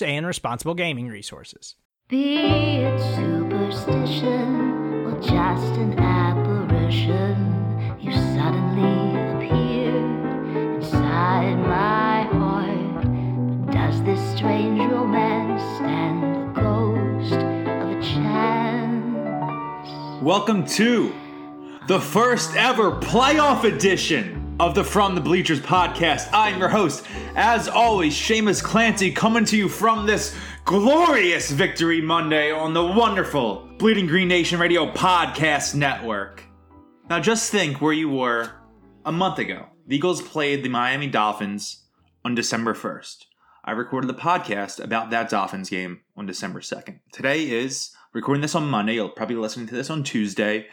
and responsible gaming resources. Be it superstition or just an apparition, you suddenly appeared inside my heart. But does this strange romance stand the ghost of a chance? Welcome to the first ever playoff edition of the From the Bleachers podcast. I'm your host, as always, Seamus Clancy, coming to you from this glorious Victory Monday on the wonderful Bleeding Green Nation Radio Podcast Network. Now, just think where you were a month ago. The Eagles played the Miami Dolphins on December 1st. I recorded the podcast about that Dolphins game on December 2nd. Today is recording this on Monday. You'll probably be listening to this on Tuesday.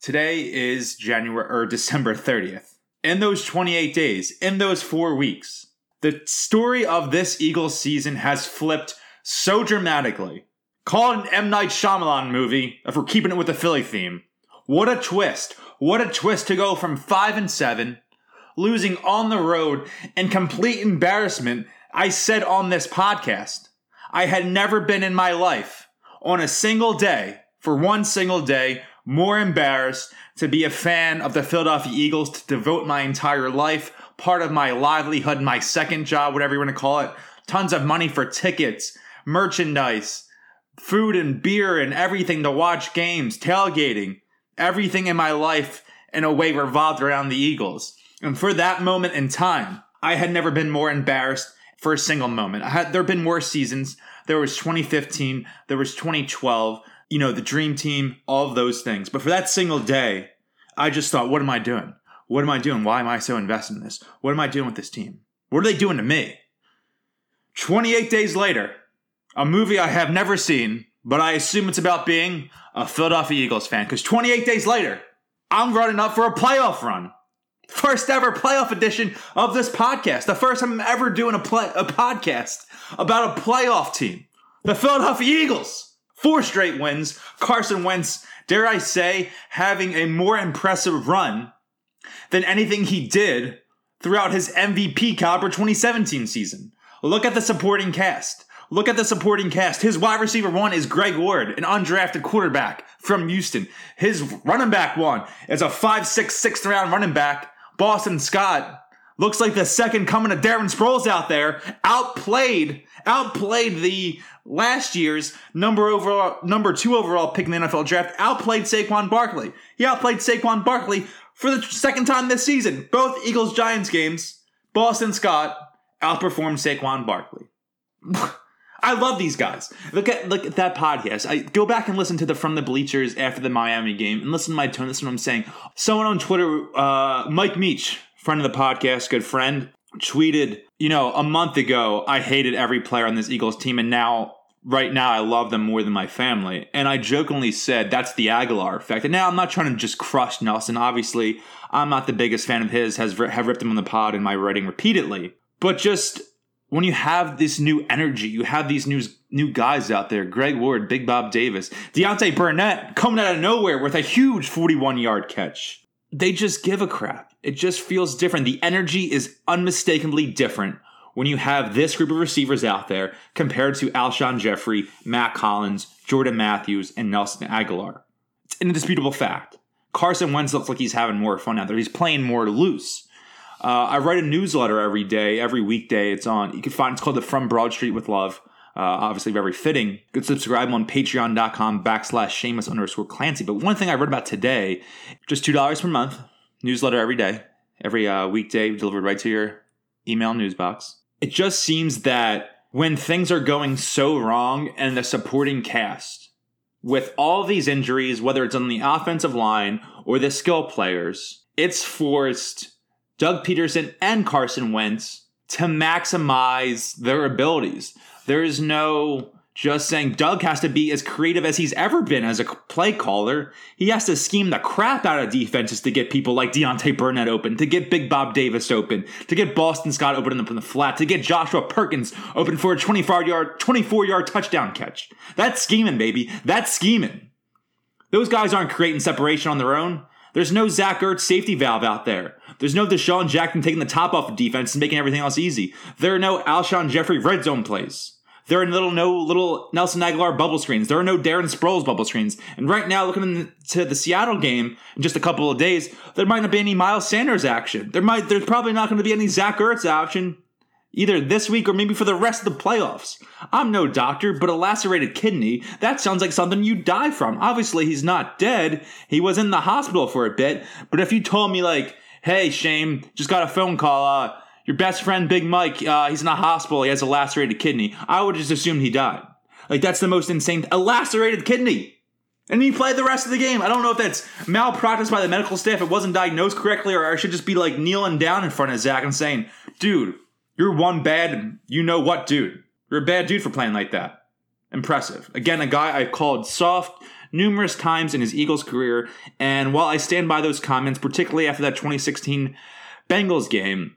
Today is January or December 30th. In those 28 days, in those 4 weeks, the story of this Eagles season has flipped so dramatically. Call it an M Night Shyamalan movie if we're keeping it with the Philly theme. What a twist. What a twist to go from 5 and 7 losing on the road in complete embarrassment. I said on this podcast, I had never been in my life on a single day, for one single day, more embarrassed to be a fan of the Philadelphia Eagles, to devote my entire life, part of my livelihood, my second job, whatever you want to call it, tons of money for tickets, merchandise, food and beer and everything to watch games, tailgating, everything in my life in a way revolved around the Eagles. And for that moment in time, I had never been more embarrassed for a single moment. I had there been worse seasons. There was 2015, there was 2012, you know, the dream team, all of those things. But for that single day, I just thought, what am I doing? What am I doing? Why am I so invested in this? What am I doing with this team? What are they doing to me? 28 days later, a movie I have never seen, but I assume it's about being a Philadelphia Eagles fan. Because 28 days later, I'm running up for a playoff run. First ever playoff edition of this podcast. The first time I'm ever doing a play a podcast about a playoff team. The Philadelphia Eagles. Four straight wins. Carson Wentz, dare I say, having a more impressive run than anything he did throughout his MVP caliber 2017 season. Look at the supporting cast. Look at the supporting cast. His wide receiver one is Greg Ward, an undrafted quarterback from Houston. His running back one is a 5'6, sixth round running back, Boston Scott. Looks like the second coming of Darren Sproles out there. Outplayed, outplayed the last year's number overall, number two overall pick in the NFL draft. Outplayed Saquon Barkley. He outplayed Saquon Barkley for the second time this season. Both Eagles Giants games, Boston Scott outperformed Saquon Barkley. I love these guys. Look at look at that podcast. I go back and listen to the from the bleachers after the Miami game and listen to my tone. Listen to what I'm saying. Someone on Twitter, uh, Mike Meach, friend of the podcast, good friend, tweeted, you know, a month ago I hated every player on this Eagles team, and now right now I love them more than my family. And I jokingly said that's the Agholor effect. And now I'm not trying to just crush Nelson. Obviously, I'm not the biggest fan of his. Has have ripped him on the pod in my writing repeatedly, but just when you have this new energy, you have these new new guys out there, Greg Ward, Big Bob Davis, Deontay Burnett coming out of nowhere with a huge 41 yard catch. They just give a crap. It just feels different. The energy is unmistakably different when you have this group of receivers out there compared to Alshon Jeffery, Mack Hollins, Jordan Matthews, and Nelson Agholor. It's an indisputable fact. Carson Wentz looks like he's having more fun out there. He's playing more loose. Uh, I write a newsletter every day, every weekday. It's on. You can find it's called the From Broad Street with Love. Uh, obviously, very fitting. You can subscribe on patreon.com backslash Seamus underscore Clancy. But one thing I read about today, just $2 per month, newsletter every day, every uh, weekday delivered right to your email news box. It just seems that when things are going so wrong and the supporting cast, with all these injuries, whether it's on the offensive line or the skill players, it's forced Doug Pederson and Carson Wentz to maximize their abilities. There is no just saying Doug has to be as creative as he's ever been as a play caller. He has to scheme the crap out of defenses to get people like Deontay Burnett open, to get Big Bob Davis open, to get Boston Scott open from the flat, to get Joshua Perkins open for a 24 yard, 24 yard touchdown catch. That's scheming, baby. That's scheming. Those guys aren't creating separation on their own. There's no Zach Ertz safety valve out there. There's no DeSean Jackson taking the top off of defense and making everything else easy. There are no Alshon Jeffery red zone plays. There are little no little Nelson Agholor bubble screens. There are no Darren Sproles bubble screens. And right now, looking into the Seattle game in just a couple of days, there might not be any Miles Sanders action. There might there's probably not going to be any Zach Ertz action either this week or maybe for the rest of the playoffs. I'm no doctor, but a lacerated kidney, that sounds like something you die from. Obviously, he's not dead. He was in the hospital for a bit, but if you told me like, "Hey, Shane, just got a phone call. Uh, your best friend, Big Mike, uh, he's in the hospital. He has a lacerated kidney. I would just assume he died. Like, that's the most insane. A lacerated kidney. And he played the rest of the game. I don't know if that's malpractice by the medical staff. It wasn't diagnosed correctly, or I should just be like kneeling down in front of Zach and saying, dude, you're one bad, you know what, dude. You're a bad dude for playing like that. Impressive. Again, a guy I've called soft numerous times in his Eagles career. And while I stand by those comments, particularly after that 2016 Bengals game,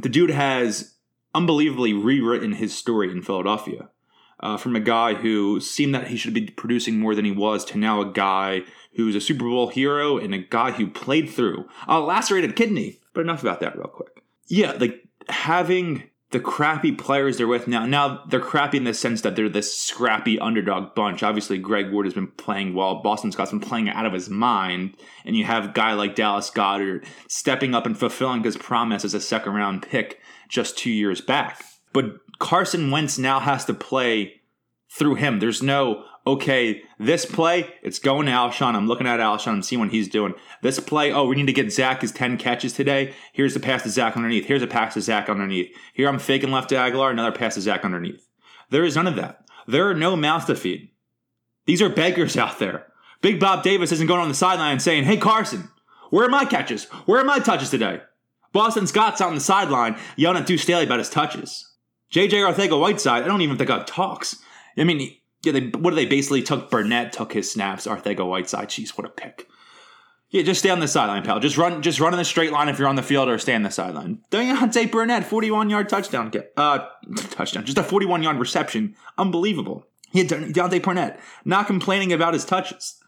the dude has unbelievably rewritten his story in Philadelphia. Uh, from a guy who seemed that he should be producing more than he was to now a guy who's a Super Bowl hero and a guy who played through a lacerated kidney. But enough about that, real quick. Yeah, like having the crappy players they're with now. Now they're crappy in the sense that they're this scrappy underdog bunch. Obviously, Greg Ward has been playing well. Boston Scott's been playing out of his mind, and you have a guy like Dallas Goedert stepping up and fulfilling his promise as a second round pick just two years back. But Carson Wentz now has to play through him. There's no okay, this play, it's going to Alshon. I'm looking at Alshon and seeing what he's doing. This play, oh, we need to get Zach his 10 catches today. Here's the pass to Zach underneath. Here's a pass to Zach underneath. Here I'm faking left to Agholor, another pass to Zach underneath. There is none of that. There are no mouths to feed. These are beggars out there. Big Bob Davis isn't going on the sideline saying, hey, Carson, where are my catches? Where are my touches today? Boston Scott's out on the sideline yelling at Deuce Staley about his touches. JJ Arcega Whiteside, I don't even think God talks. I mean, yeah, they what do they basically took Burnett took his snaps. Arcega Whiteside, jeez, what a pick. Yeah, just stay on the sideline, pal. Just run, just run in the straight line if you're on the field, or stay on the sideline. Deontay Burnett, 41 yard touchdown, uh, touchdown, just a 41 yard reception, unbelievable. Yeah, Deontay Burnett not complaining about his touches.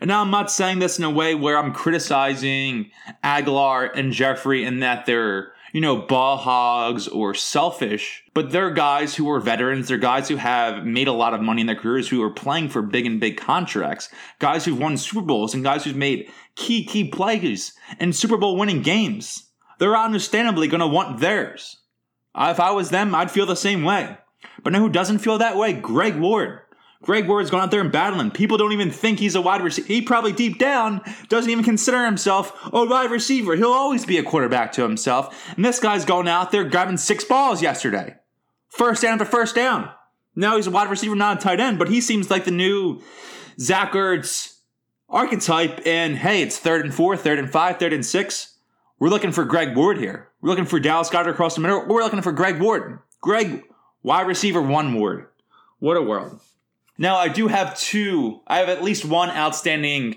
And now I'm not saying this in a way where I'm criticizing Agholor and Jeffery and that they're you know, ball hogs or selfish, but they're guys who are veterans. They're guys who have made a lot of money in their careers, who are playing for big and big contracts, guys who've won Super Bowls and guys who've made key, key plays in Super Bowl winning games. They're understandably going to want theirs. If I was them, I'd feel the same way. But now who doesn't feel that way? Greg Ward. Greg Ward's gone out there and battling. People don't even think he's a wide receiver. He probably deep down doesn't even consider himself a wide receiver. He'll always be a quarterback to himself. And this guy's going out there grabbing six balls yesterday. First down after first down. Now he's a wide receiver, not a tight end, but he seems like the new Zach Ertz archetype. And hey, it's third and four, third and five, third and six. We're looking for Greg Ward here. We're looking for Dallas Goedert across the middle. We're looking for Greg Ward. Greg, wide receiver, one Ward. What a world. Now, I do have two, I have at least one outstanding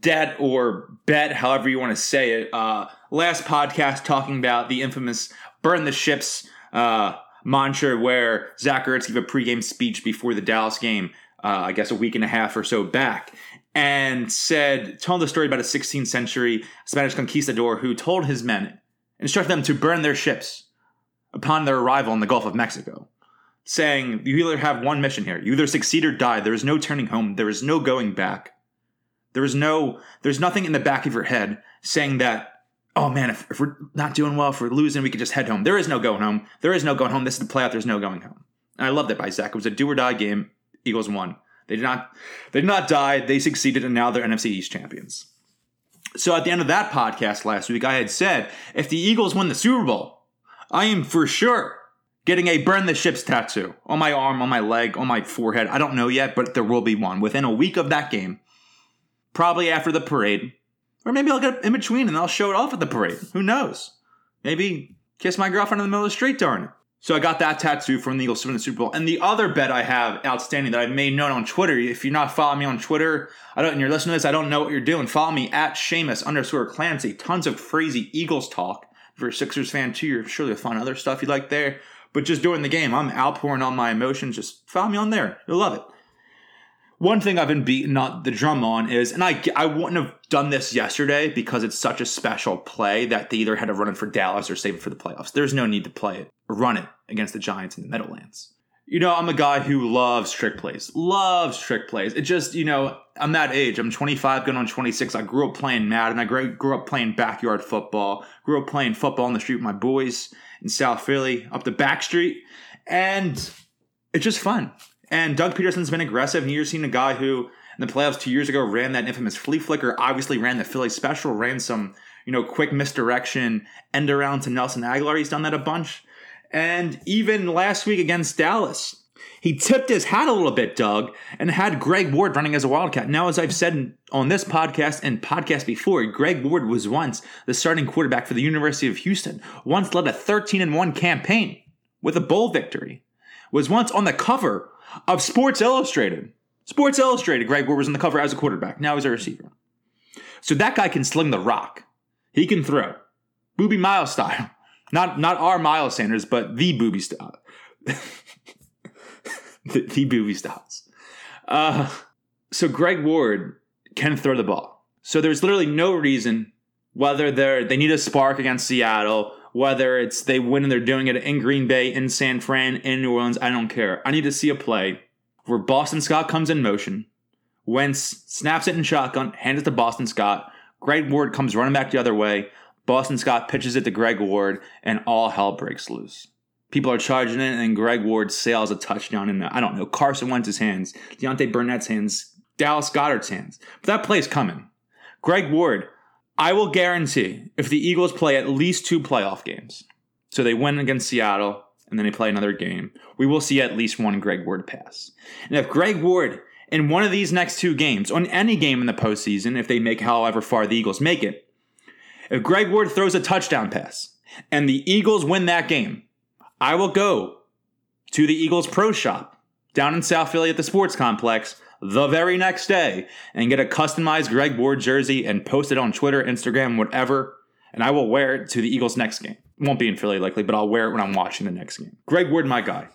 debt or bet, however you want to say it. Uh, last podcast talking about the infamous burn the ships uh, mantra where Zach Ertz gave a pregame speech before the Dallas game, uh, I guess a week and a half or so back, and said, told the story about a 16th century Spanish conquistador who told his men, instructed them to burn their ships upon their arrival in the Gulf of Mexico saying you either have one mission here. You either succeed or die. There is no turning home. There is no going back. There is no there's nothing in the back of your head saying that oh man, if, if we're not doing well, if we're losing, we could just head home. There is no going home. There is no going home. This is the playoff. There's no going home. And I loved it by Zach. It was a do or die game. Eagles won. They did not. They did not die. They succeeded, and now they're NFC East champions. So at the end of that podcast last week, I had said if the Eagles win the Super Bowl, I am for sure getting a burn the ships tattoo on my arm, on my leg, on my forehead. I don't know yet, but there will be one within a week of that game. Probably after the parade. Or maybe I'll get in between and I'll show it off at the parade. Who knows? Maybe kiss my girlfriend in the middle of the street, darn it. So I got that tattoo from the Eagles win the Super Bowl. And the other bet I have outstanding that I've made known on Twitter, if you're not following me on Twitter, I don't and you're listening to this, I don't know what you're doing. Follow me at Seamus underscore Clancy. Tons of crazy Eagles talk. If you're a Sixers fan too, you're sure you'll find other stuff you like there. But just during the game, I'm outpouring all my emotions. Just follow me on there. You'll love it. One thing I've been beating not the drum on is, and I, I wouldn't have done this yesterday because it's such a special play that they either had to run it for Dallas or save it for the playoffs. There's no need to play it run it against the Giants in the Meadowlands. You know, I'm a guy who loves trick plays. Loves trick plays. It just, you know, I'm that age. I'm 25, going on 26. I grew up playing Madden. I grew up playing backyard football. Grew up playing football on the street with my boys in South Philly, up the back street. And it's just fun. And Doug Pederson's been aggressive, and you're seeing a guy who in the playoffs two years ago ran that infamous flea flicker, obviously ran the Philly special, ran some, you know, quick misdirection, end around to Nelson Agholor. He's done that a bunch. And even last week against Dallas, he tipped his hat a little bit, Doug, and had Greg Ward running as a Wildcat. Now, as I've said on this podcast and podcast before, Greg Ward was once the starting quarterback for the University of Houston, once led a 13 and 1 campaign with a bowl victory, was once on the cover of Sports Illustrated. Sports Illustrated, Greg Ward was on the cover as a quarterback. Now he's a receiver. So that guy can sling the rock. He can throw. Boobie Miles style. Not not our Miles Sanders, but the Boobie style. Uh, the, the Boobie styles. Uh, so Greg Ward can throw the ball. So there's literally no reason whether they're they need a spark against Seattle, whether it's they win and they're doing it in Green Bay, in San Fran, in New Orleans, I don't care. I need to see a play where Boston Scott comes in motion, Wentz snaps it in shotgun, hands it to Boston Scott. Greg Ward comes running back the other way. Boston Scott pitches it to Greg Ward, and all hell breaks loose. People are charging it, and Greg Ward sails a touchdown in the, I don't know, Carson Wentz's hands, Deontay Burnett's hands, Dallas Goedert's hands. But that play's coming. Greg Ward, I will guarantee if the Eagles play at least two playoff games, so they win against Seattle and then they play another game, we will see at least one Greg Ward pass. And if Greg Ward in one of these next two games, on any game in the postseason, if they make however far the Eagles make it, if Greg Ward throws a touchdown pass and the Eagles win that game, I will go to the Eagles Pro Shop down in South Philly at the sports complex the very next day and get a customized Greg Ward jersey and post it on Twitter, Instagram, whatever, and I will wear it to the Eagles next game. Won't be in Philly likely, but I'll wear it when I'm watching the next game. Greg Ward, my guy.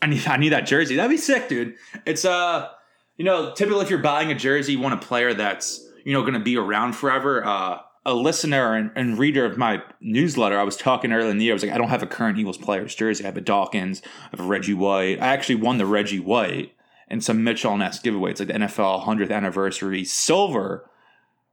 I need I need that jersey. That'd be sick, dude. It's uh, you know, typically if you're buying a jersey, you want a player that's you know going to be around forever. Uh, a listener and, and, reader of my newsletter, I was talking earlier in the year. I was like, I don't have a current Eagles players jersey. I have a Dawkins, I have a Reggie White. I actually won the Reggie White and some Mitchell Ness giveaway. It's like the NFL 100th anniversary silver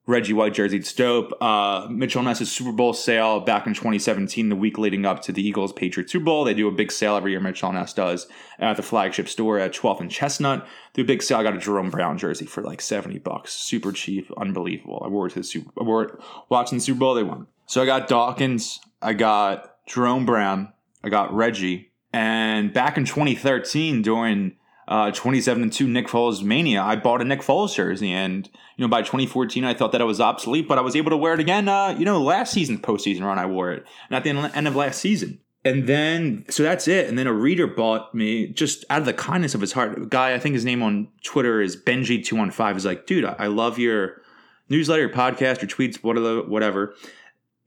Reggie White jersey. It's dope. Uh, Mitchell Ness's Super Bowl sale back in 2017, the week leading up to the Eagles Patriots Super Bowl. They do a big sale every year. Mitchell Ness does at the flagship store at 12th and Chestnut. Do a big sale. I got a Jerome Brown jersey for like 70 bucks. Super cheap, unbelievable. I wore it to the Super. I wore it watching the Super Bowl. They won. So I got Dawkins. I got Jerome Brown. I got Reggie. And back in 2013, during uh, 27 and 2 Nick Foles mania, I bought a Nick Foles jersey. And, you know, by 2014, I thought that it was obsolete, but I was able to wear it again. Uh, you know, last season, postseason run, I wore it. And at the end of last season. And then, so that's it. And then a reader bought me just out of the kindness of his heart. A guy, I think his name on Twitter is Benji215, is like, dude, I love your newsletter, your podcast, your tweets, whatever. whatever.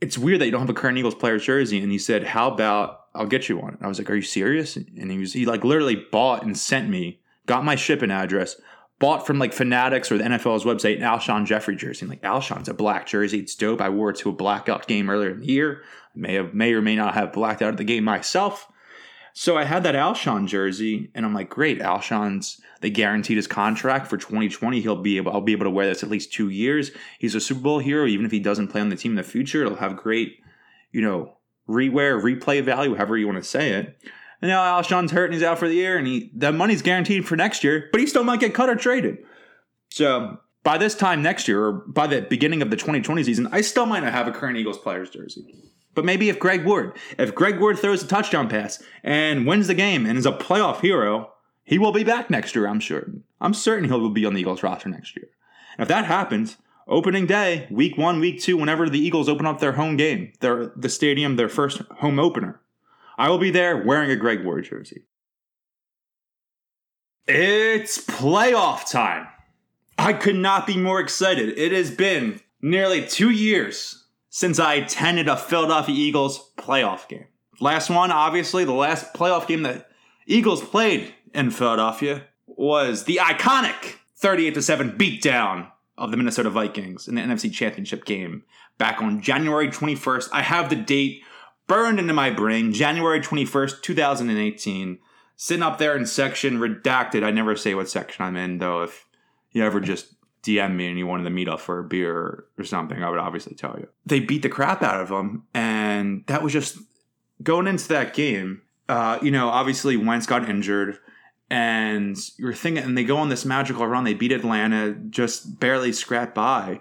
It's weird that you don't have a current Eagles player's jersey. And he said, how about I'll get you one. I was like, Are you serious? And he was he like literally bought and sent me, got my shipping address, bought from like Fanatics or the NFL's website an Alshon Jeffery jersey. I'm like, Alshon's a black jersey. It's dope. I wore it to a blackout game earlier in the year. I may have may or may not have blacked out at the game myself. So I had that Alshon jersey, and I'm like, great, Alshon's they guaranteed his contract for 2020. He'll be able, I'll be able to wear this at least two years. He's a Super Bowl hero, even if he doesn't play on the team in the future. It'll have great, you know, rewear, replay value, however you want to say it. And now Alshon's hurt and he's out for the year, and he that money's guaranteed for next year, but he still might get cut or traded. So by this time next year, or by the beginning of the 2020 season, I still might not have a current Eagles player's jersey. But maybe if Greg Ward, if Greg Ward throws a touchdown pass and wins the game and is a playoff hero, he will be back next year, I'm sure. I'm certain he will be on the Eagles roster next year. And if that happens, opening day, week one, week two, whenever the Eagles open up their home game, their the stadium, their first home opener, I will be there wearing a Greg Ward jersey. It's playoff time. I could not be more excited. It has been nearly two years since I attended a Philadelphia Eagles playoff game. Last one, obviously, the last playoff game that Eagles played in Philadelphia was the iconic 38 7 beatdown of the Minnesota Vikings in the NFC Championship game back on January 21st. I have the date burned into my brain, January 21st, 2018. Sitting up there in section redacted. I never say what section I'm in, though. If you ever just DM me and you wanted to meet up for a beer or something, I would obviously tell you. They beat the crap out of them, and that was just going into that game. Uh, you know, obviously Wentz got injured, and you're thinking, and they go on this magical run. They beat Atlanta, just barely scraped by,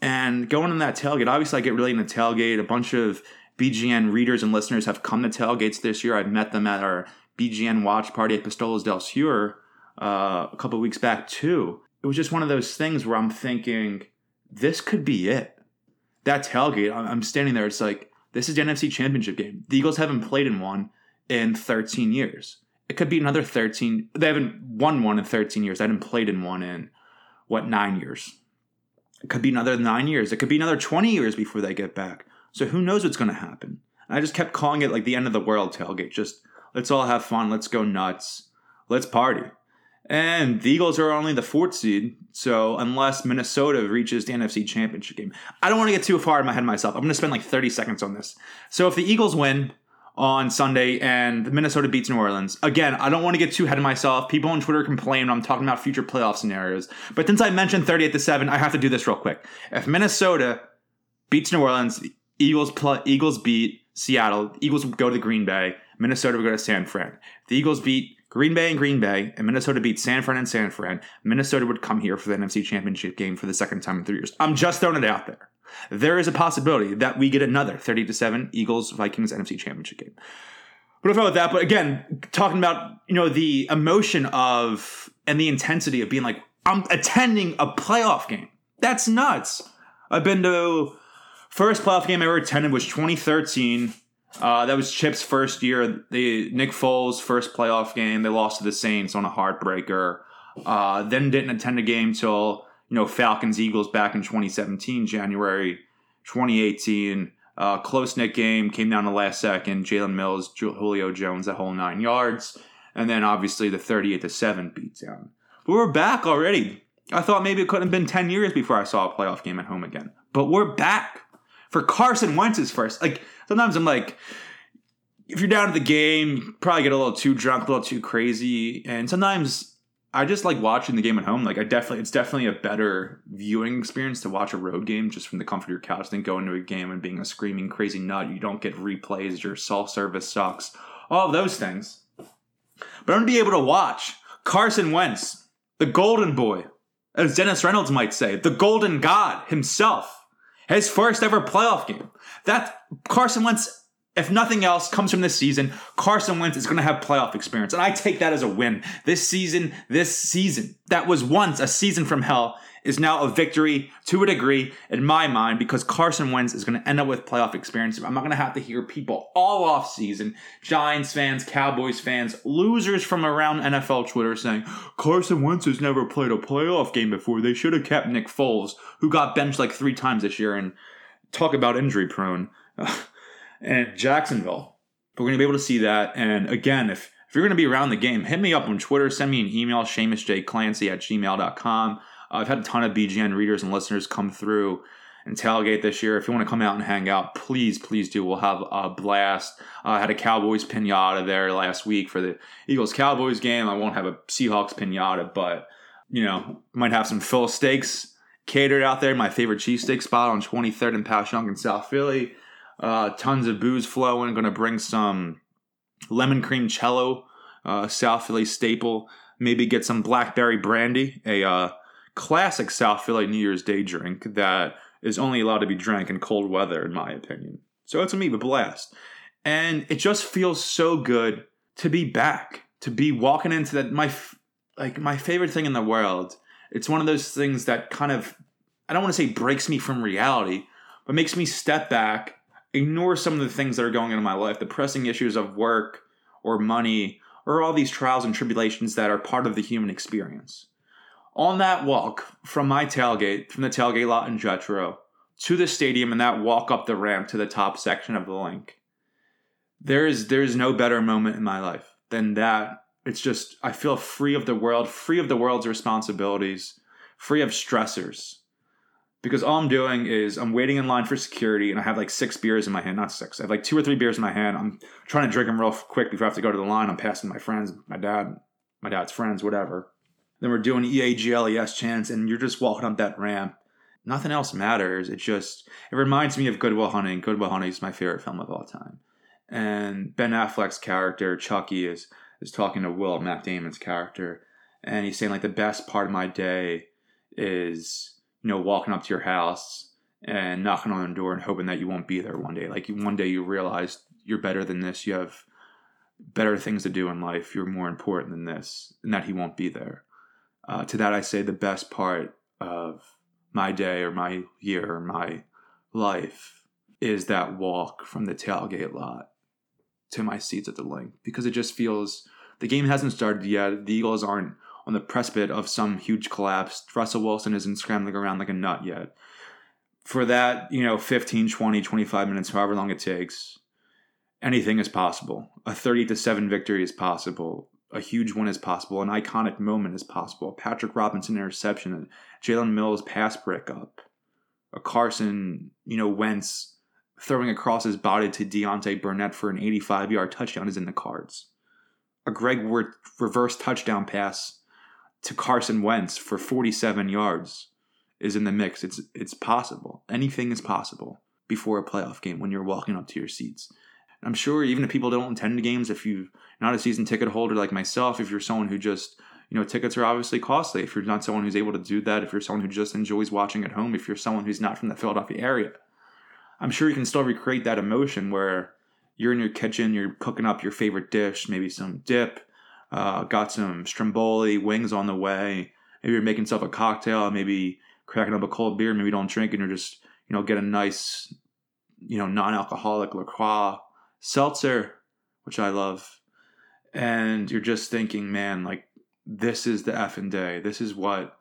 and going in that tailgate. Obviously, I get really into tailgate. A bunch of BGN readers and listeners have come to tailgates this year. I've met them at our BGN watch party at Pistolas del Sur uh, a couple weeks back too. It was just one of those things where I'm thinking, this could be it. That tailgate, I'm standing there. It's like this is the NFC Championship game. The Eagles haven't played in one in 13 years. It could be another 13. They haven't won one in 13 years. They haven't played in one in what nine years. It could be another nine years. It could be another 20 years before they get back. So who knows what's going to happen? I just kept calling it like the end of the world tailgate. Just Let's all have fun. Let's go nuts. Let's party. And the Eagles are only the fourth seed, so unless Minnesota reaches the NFC Championship game, I don't want to get too far in my head myself. I'm going to spend like 30 seconds on this. So if the Eagles win on Sunday and Minnesota beats New Orleans, again, I don't want to get too ahead of myself. People on Twitter complain when I'm talking about future playoff scenarios, but since I mentioned 38 to seven, I have to do this real quick. If Minnesota beats New Orleans, Eagles play, Eagles beat Seattle, Eagles go to Green Bay. Minnesota would go to San Fran. the Eagles beat Green Bay and Green Bay, and Minnesota beat San Fran and San Fran. Minnesota would come here for the NFC Championship game for the second time in three years. I'm just throwing it out there. There is a possibility that we get another 30 to 7 Eagles Vikings NFC Championship game. But enough about that. But again, talking about you know the emotion of and the intensity of being like I'm attending a playoff game. That's nuts. I've been to first playoff game I ever attended was 2013 uh, that was Chip's first year. The Nick Foles' first playoff game. They lost to the Saints on a heartbreaker. Uh, then didn't attend a game till you know Falcons Eagles back in 2017, January 2018. Uh, close knit game came down the last second. Jalen Mills, Julio Jones, that whole nine yards, and then obviously the 38 to seven beatdown. But we're back already. I thought maybe it couldn't have been 10 years before I saw a playoff game at home again. But we're back for Carson Wentz's first. Like sometimes I'm like, if you're down to the game, probably get a little too drunk, a little too crazy, and sometimes I just like watching the game at home. Like I definitely, it's definitely a better viewing experience to watch a road game just from the comfort of your couch than going to a game and being a screaming crazy nut. You don't get replays. Your self service sucks. All those things. But I'm gonna be able to watch Carson Wentz, the Golden Boy, as Dennis Reynolds might say, the Golden God himself his first ever playoff game. That Carson Wentz, if nothing else, comes from this season. Carson Wentz is going to have playoff experience, and I take that as a win. This season, this season that was once a season from hell is now a victory to a degree in my mind because Carson Wentz is going to end up with playoff experience. I'm not going to have to hear people all off season, Giants fans, Cowboys fans, losers from around NFL Twitter saying Carson Wentz has never played a playoff game before. They should have kept Nick Foles, who got benched like three times this year, and talk about injury prone, and Jacksonville. But we're going to be able to see that. And again, if if you're going to be around the game, hit me up on Twitter. Send me an email, SeamusJClancy at gmail.com. I've had a ton of BGN readers and listeners come through and tailgate this year. If you want to come out and hang out, please, please do. We'll have a blast. Uh, I had a Cowboys pinata there last week for the Eagles Cowboys game. I won't have a Seahawks pinata, but you know, might have some Phil steaks catered out there. My favorite cheesesteak spot on 23rd and Passyunk in South Philly. Uh, tons of booze flowing. Going to bring some lemon cream cello, uh, South Philly staple. Maybe get some blackberry brandy, a uh, classic South Philly New Year's Day drink that is only allowed to be drank in cold weather, in my opinion. So it's a me a blast, and it just feels so good to be back, to be walking into that my like my favorite thing in the world. It's one of those things that kind of I don't want to say breaks me from reality, but makes me step back, ignore some of the things that are going on in my life, the pressing issues of work or money or all these trials and tribulations that are part of the human experience. On that walk from my tailgate, from the tailgate lot in Jetro to the stadium and that walk up the ramp to the top section of the Linc, there is there is no better moment in my life than that it's just I feel free of the world, free of the world's responsibilities, free of stressors. Because all I'm doing is I'm waiting in line for security and I have like six beers in my hand, not six. I have like two or three beers in my hand. I'm trying to drink them real quick before I have to go to the line. I'm passing my friends, my dad, my dad's friends, whatever. Then we're doing EAGLES chants and you're just walking up that ramp. Nothing else matters. It just it reminds me of Good Will Hunting. Good Will Hunting is my favorite film of all time. And Ben Affleck's character, Chucky, is is talking to Will, Matt Damon's character, and he's saying like the best part of my day is you know walking up to your house and knocking on the door and hoping that you won't be there one day. Like one day you realize you're better than this. You have better things to do in life. You're more important than this, and that he won't be there. Uh, to that, I say the best part of my day or my year or my life is that walk from the tailgate lot to my seats at the Linc because it just feels the game hasn't started yet. The Eagles aren't on the precipice of some huge collapse. Russell Wilson isn't scrambling around like a nut yet. For that, you know, 15, 20, 25 minutes, however long it takes, anything is possible. A 30 to 7 victory is possible. A huge win is possible. An iconic moment is possible. Patrick Robinson interception, Jalen Mills pass breakup, a Carson, you know, Wentz throwing across his body to Deontay Burnett for an 85 yard touchdown is in the cards. A Greg Ward reverse touchdown pass to Carson Wentz for 47 yards is in the mix. It's it's possible. Anything is possible before a playoff game when you're walking up to your seats. I'm sure even if people don't attend games, if you're not a season ticket holder like myself, if you're someone who just you know, tickets are obviously costly. If you're not someone who's able to do that, if you're someone who just enjoys watching at home, if you're someone who's not from the Philadelphia area, I'm sure you can still recreate that emotion where you're in your kitchen, you're cooking up your favorite dish, maybe some dip, uh, got some stromboli, wings on the way. Maybe you're making yourself a cocktail, maybe cracking up a cold beer, maybe you don't drink and you're just, you know, get a nice, you know, non-alcoholic LaCroix seltzer, which I love. And you're just thinking, man, like this is the effing day. This is what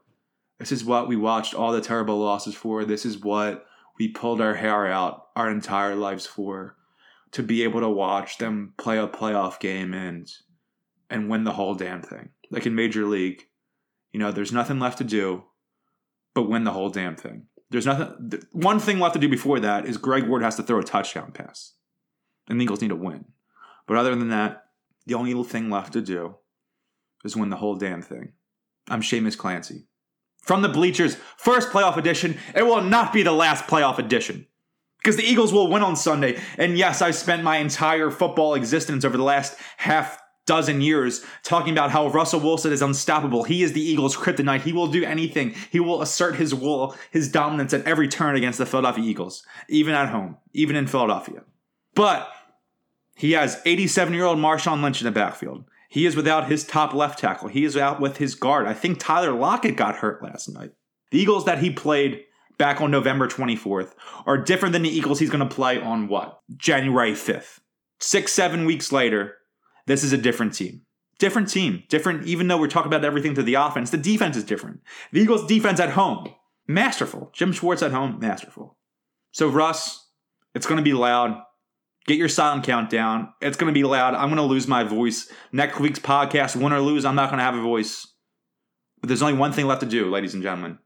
this is what we watched all the terrible losses for. This is what we pulled our hair out our entire lives for to be able to watch them play a playoff game and and win the whole damn thing. Like in Major League, you know, there's nothing left to do but win the whole damn thing. There's nothing one thing left to do before that is Greg Ward has to throw a touchdown pass. And the Eagles need to win. But other than that, the only little thing left to do is win the whole damn thing. I'm Seamus Clancy from the bleachers, first playoff edition. It will not be the last playoff edition. Because the Eagles will win on Sunday. And yes, I've spent my entire football existence over the last half dozen years talking about how Russell Wilson is unstoppable. He is the Eagles' kryptonite. He will do anything. He will assert his will, his dominance at every turn against the Philadelphia Eagles, even at home, even in Philadelphia. But he has 87 year old Marshawn Lynch in the backfield. He is without his top left tackle. He is out with his guard. I think Tyler Lockett got hurt last night. The Eagles that he played back on November 24th are different than the Eagles he's going to play on what? January 5th. Six, seven weeks later, this is a different team. Different team. Different, even though we're talking about everything to the offense, the defense is different. The Eagles' defense at home, masterful. Jim Schwartz at home, masterful. So, Russ, it's going to be loud. Get your silent countdown. It's going to be loud. I'm going to lose my voice. Next week's podcast, win or lose, I'm not going to have a voice. But there's only one thing left to do, ladies and gentlemen.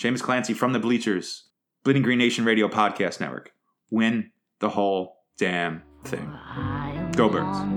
Seamus Clancy from the bleachers. Bleeding Green Nation Radio Podcast Network. Win the whole damn thing. Stobert.